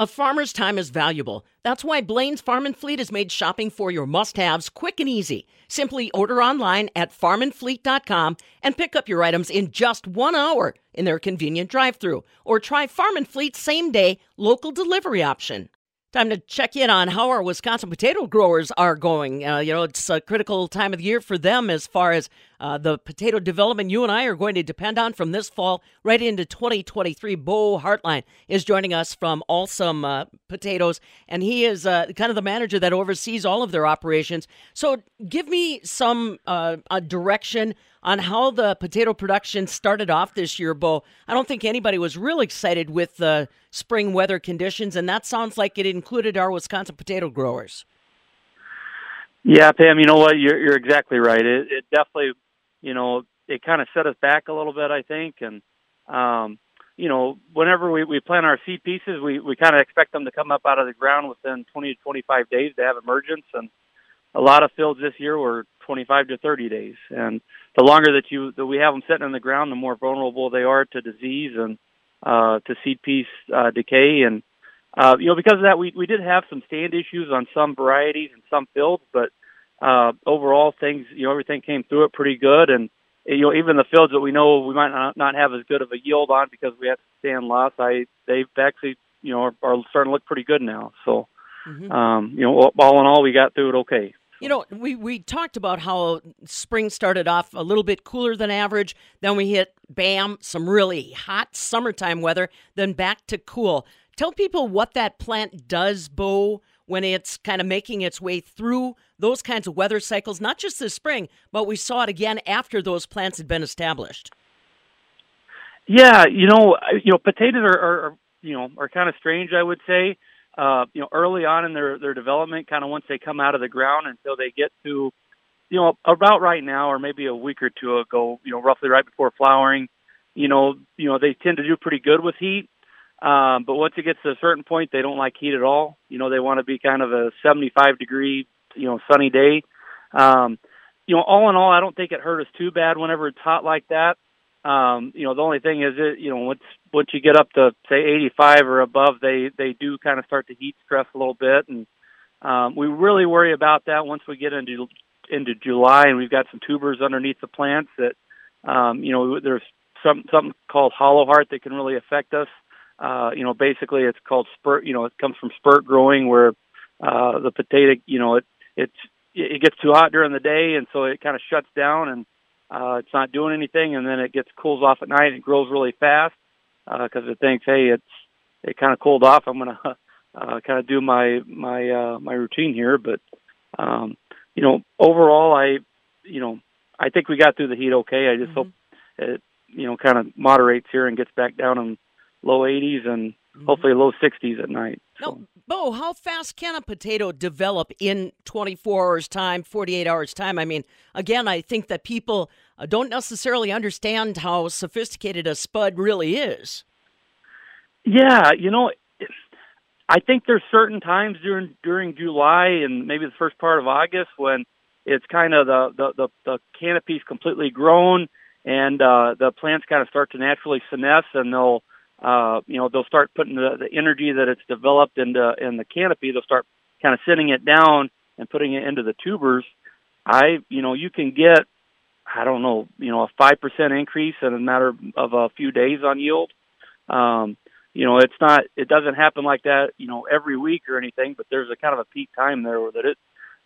A farmer's time is valuable. That's why Blaine's Farm and Fleet has made shopping for your must-haves quick and easy. Simply order online at farmandfleet.com and pick up your items in just 1 hour in their convenient drive-through or try Farm and Fleet's same-day local delivery option. Time to check in on how our Wisconsin potato growers are going. Uh, you know, it's a critical time of the year for them as far as uh, the potato development you and I are going to depend on from this fall right into 2023. Bo Hartline is joining us from Alsum uh, Potatoes, and he is uh, kind of the manager that oversees all of their operations. So, give me some uh, direction on how the potato production started off this year, Bo. I don't think anybody was real excited with the spring weather conditions, and that sounds like it included our Wisconsin potato growers. Yeah, Pam, you know what? You're, you're exactly right. It, it definitely, you know, it kind of set us back a little bit, I think. And, um, you know, whenever we, we plant our seed pieces, we, we kind of expect them to come up out of the ground within 20 to 25 days to have emergence. And a lot of fields this year were 25 to 30 days. And the longer that you that we have them sitting in the ground, the more vulnerable they are to disease and uh, to seed piece uh, decay. And uh, you know, because of that, we we did have some stand issues on some varieties and some fields, but uh, overall, things you know everything came through it pretty good. And you know, even the fields that we know we might not, not have as good of a yield on because we had stand loss, I they've actually you know are, are starting to look pretty good now. So. Mm-hmm. Um, you know, all in all, we got through it okay. You know, we, we talked about how spring started off a little bit cooler than average. Then we hit, bam, some really hot summertime weather, then back to cool. Tell people what that plant does, Bo, when it's kind of making its way through those kinds of weather cycles, not just this spring, but we saw it again after those plants had been established. Yeah, you know, you know, potatoes are, are you know, are kind of strange, I would say uh, you know, early on in their their development, kind of once they come out of the ground until they get to, you know, about right now or maybe a week or two ago, you know, roughly right before flowering, you know, you know, they tend to do pretty good with heat. Um, but once it gets to a certain point, they don't like heat at all. You know, they want to be kind of a 75 degree, you know, sunny day. Um, you know, all in all, I don't think it hurt us too bad whenever it's hot like that. Um, you know, the only thing is it, you know, once once you get up to say 85 or above, they they do kind of start to heat stress a little bit, and um, we really worry about that once we get into into July and we've got some tubers underneath the plants that, um, you know, there's some something called hollow heart that can really affect us. Uh, you know, basically it's called spurt. You know, it comes from spurt growing where uh, the potato, you know, it it's it gets too hot during the day, and so it kind of shuts down and uh, it's not doing anything, and then it gets cools off at night and it grows really fast because uh, it thinks, hey, it's it kind of cooled off. I'm gonna uh, kind of do my my uh, my routine here, but um, you know, overall, I you know, I think we got through the heat okay. I just mm-hmm. hope it you know kind of moderates here and gets back down in low 80s and mm-hmm. hopefully low 60s at night. So. Now, Bo, how fast can a potato develop in 24 hours time, 48 hours time? I mean, again, I think that people uh, don't necessarily understand how sophisticated a spud really is. Yeah, you know, I think there's certain times during during July and maybe the first part of August when it's kind of the the the, the canopy's completely grown and uh, the plants kind of start to naturally senesce and they'll uh, you know, they'll start putting the, the energy that it's developed into in the canopy. They'll start kind of sitting it down and putting it into the tubers. I, you know, you can get, I don't know, you know, a five percent increase in a matter of a few days on yield. Um, you know, it's not, it doesn't happen like that, you know, every week or anything, but there's a kind of a peak time there where that it,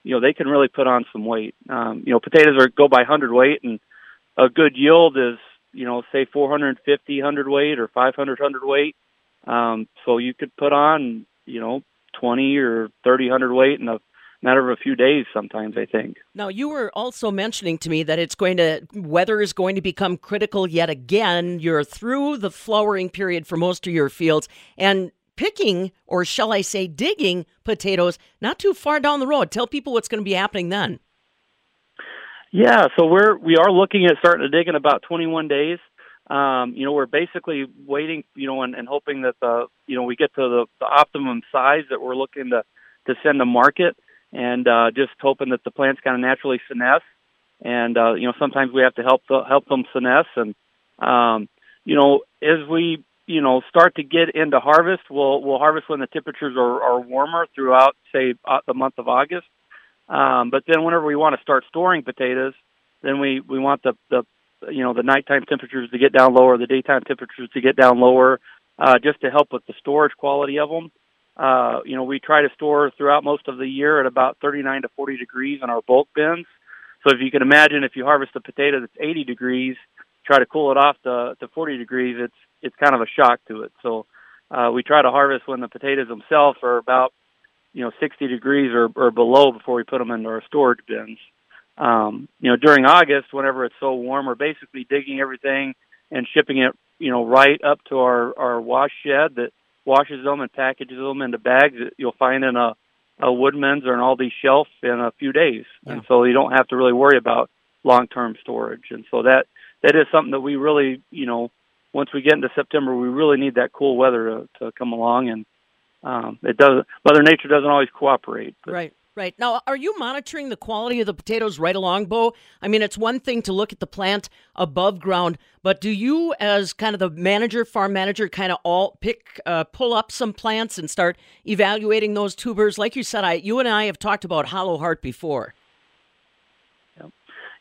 you know, they can really put on some weight. Um, you know, potatoes are go by hundred weight, and a good yield is you know, say 450 hundredweight or 500 hundredweight. Um, so you could put on, you know, 20 or 30 hundredweight in a matter of a few days sometimes i think. Now you were also mentioning to me that it's going to weather is going to become critical yet again. You're through the flowering period for most of your fields and picking or shall i say digging potatoes not too far down the road. Tell people what's going to be happening then yeah, so we're we are looking at starting to dig in about 21 days. Um, you know, we're basically waiting, you know, and, and hoping that the you know we get to the, the optimum size that we're looking to to send to market, and uh, just hoping that the plants kind of naturally senesce. And uh, you know, sometimes we have to help the, help them senesce, and um, you know, as we you know start to get into harvest, we'll we'll harvest when the temperatures are, are warmer throughout, say, uh, the month of August. Um, but then whenever we want to start storing potatoes, then we we want the the you know the nighttime temperatures to get down lower, the daytime temperatures to get down lower, uh, just to help with the storage quality of them. Uh, you know, we try to store throughout most of the year at about 39 to 40 degrees in our bulk bins. So if you can imagine, if you harvest a potato that's 80 degrees, try to cool it off to, to 40 degrees, it's it's kind of a shock to it. So uh, we try to harvest when the potatoes themselves are about you know 60 degrees or, or below before we put them into our storage bins. Um, you know, during August, whenever it's so warm, we're basically digging everything and shipping it, you know, right up to our our wash shed that washes them and packages them into bags that you'll find in a a Woodman's or an Aldi shelf in a few days, yeah. and so you don't have to really worry about long-term storage. And so that that is something that we really, you know, once we get into September, we really need that cool weather to, to come along, and um, it doesn't. Mother Nature doesn't always cooperate. But. Right. Right. Now, are you monitoring the quality of the potatoes right along, Bo? I mean, it's one thing to look at the plant above ground, but do you, as kind of the manager, farm manager, kind of all pick, uh, pull up some plants and start evaluating those tubers? Like you said, I, you and I have talked about Hollow Heart before.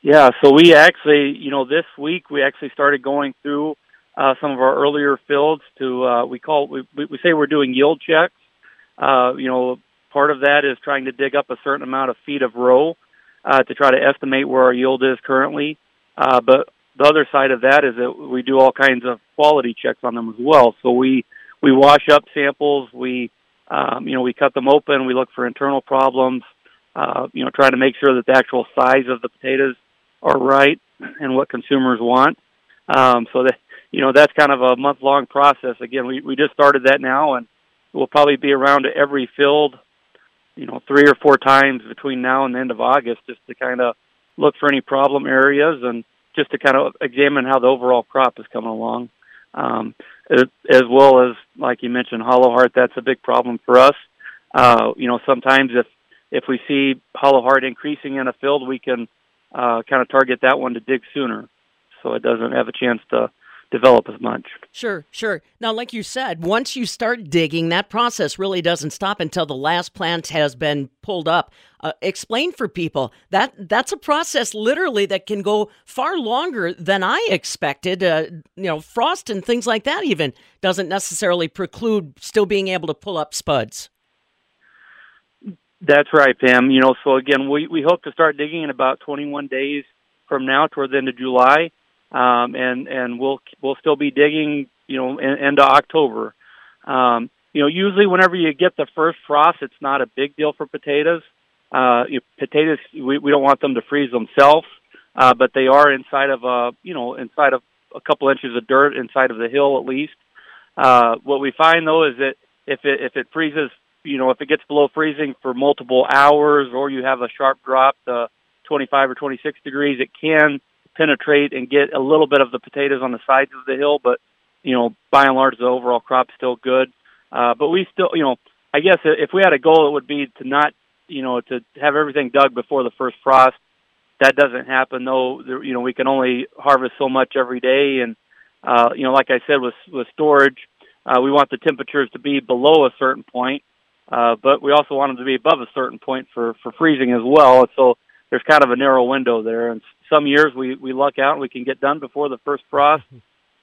Yeah. So we actually, you know, this week we actually started going through uh, some of our earlier fields to uh, we call we we say we're doing yield checks. Uh, you know, part of that is trying to dig up a certain amount of feet of row uh, to try to estimate where our yield is currently. Uh, but the other side of that is that we do all kinds of quality checks on them as well. So we we wash up samples, we um, you know we cut them open, we look for internal problems, uh, you know trying to make sure that the actual size of the potatoes are right and what consumers want. Um, so that you know that's kind of a month long process. Again, we we just started that now, and we'll probably be around to every field, you know, three or four times between now and the end of August, just to kind of look for any problem areas and just to kind of examine how the overall crop is coming along. Um, as, well as, like you mentioned, hollow heart. That's a big problem for us. Uh, you know, sometimes if if we see hollow heart increasing in a field, we can uh, kind of target that one to dig sooner, so it doesn't have a chance to develop as much. Sure, sure. Now, like you said, once you start digging, that process really doesn't stop until the last plant has been pulled up. Uh, explain for people that that's a process literally that can go far longer than I expected. Uh, you know, frost and things like that even doesn't necessarily preclude still being able to pull up spuds. That's right, Pam. You know, so again, we we hope to start digging in about 21 days from now, toward the end of July, um, and and we'll we'll still be digging, you know, in, into October. Um, you know, usually whenever you get the first frost, it's not a big deal for potatoes. Uh, you potatoes, we, we don't want them to freeze themselves, uh, but they are inside of a, you know, inside of a couple inches of dirt inside of the hill at least. Uh, what we find though is that if it if it freezes you know, if it gets below freezing for multiple hours or you have a sharp drop to 25 or 26 degrees, it can penetrate and get a little bit of the potatoes on the sides of the hill, but, you know, by and large, the overall crop's still good. Uh, but we still, you know, I guess if we had a goal, it would be to not, you know, to have everything dug before the first frost. That doesn't happen though. You know, we can only harvest so much every day. And, uh, you know, like I said, with, with storage, uh, we want the temperatures to be below a certain point uh, but we also want them to be above a certain point for, for freezing as well. So there's kind of a narrow window there. And some years we, we luck out and we can get done before the first frost.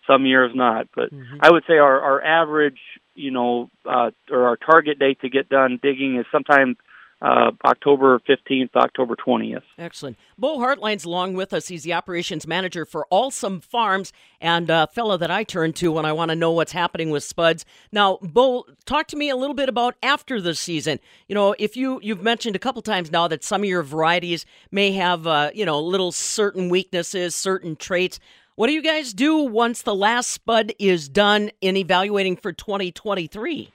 Some years not. But mm-hmm. I would say our, our average, you know, uh, or our target date to get done digging is sometime uh, October 15th, October 20th. Excellent. Bo Hartline's along with us. He's the operations manager for Alsum Farms and a fellow that I turn to when I want to know what's happening with spuds. Now, Bo, talk to me a little bit about after the season. You know, if you you've mentioned a couple times now that some of your varieties may have uh, you know little certain weaknesses, certain traits. What do you guys do once the last spud is done in evaluating for 2023?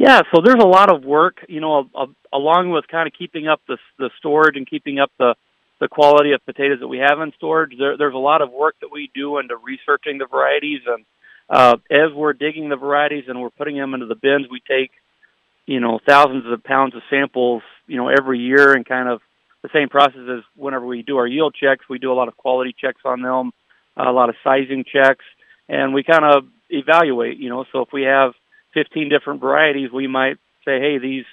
Yeah, so there's a lot of work, you know, along with kind of keeping up the the storage and keeping up the the quality of potatoes that we have in storage. There, there's a lot of work that we do into researching the varieties, and uh, as we're digging the varieties and we're putting them into the bins, we take, you know, thousands of pounds of samples, you know, every year, and kind of the same process as whenever we do our yield checks. We do a lot of quality checks on them, a lot of sizing checks, and we kind of evaluate. You know, so if we have 15 different varieties, we might say, hey, these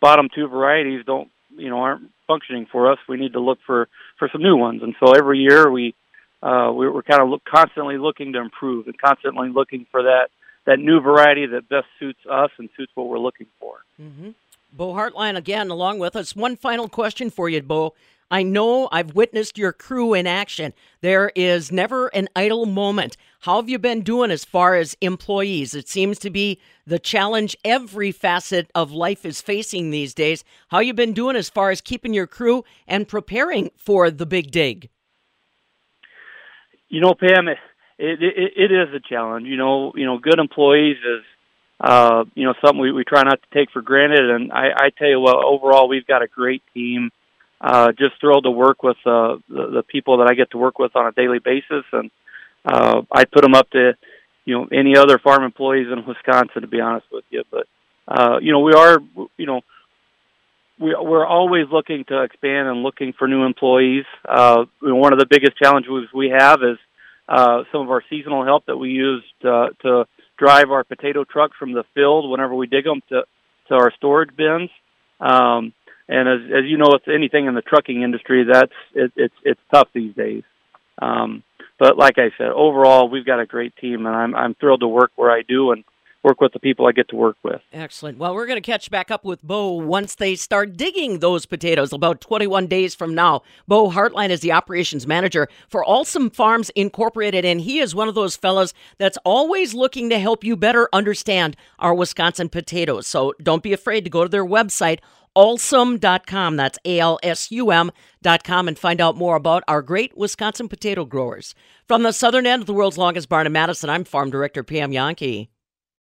bottom two varieties don't, you know, aren't functioning for us. We need to look for for some new ones. And so every year we uh, we're, we're kind of look, constantly looking to improve and constantly looking for that that new variety that best suits us and suits what we're looking for. Mm-hmm. Bo Hartline again, along with us. One final question for you, Bo. I know I've witnessed your crew in action. There is never an idle moment. How have you been doing as far as employees? It seems to be the challenge every facet of life is facing these days. How you been doing as far as keeping your crew and preparing for the big dig? You know, Pam, it, it, it is a challenge. You know, you know, good employees is uh, you know something we, we try not to take for granted. And I, I tell you what, overall, we've got a great team uh, just thrilled to work with uh, the, the people that I get to work with on a daily basis, and uh, I put them up to you know any other farm employees in Wisconsin, to be honest with you. But uh, you know we are you know we, we're always looking to expand and looking for new employees. Uh, one of the biggest challenges we have is uh, some of our seasonal help that we use to, to drive our potato trucks from the field whenever we dig them to to our storage bins. Um, and as as you know, with anything in the trucking industry, that's it, it's it's tough these days. Um, but like I said, overall, we've got a great team, and I'm I'm thrilled to work where I do and work with the people I get to work with. Excellent. Well, we're going to catch back up with Bo once they start digging those potatoes about 21 days from now. Bo Hartline is the operations manager for Alsum Farms Incorporated, and he is one of those fellows that's always looking to help you better understand our Wisconsin potatoes. So don't be afraid to go to their website, alsum.com. That's A L S U M.com and find out more about our great Wisconsin potato growers. From the southern end of the world's longest barn in Madison, I'm Farm Director Pam Jahnke.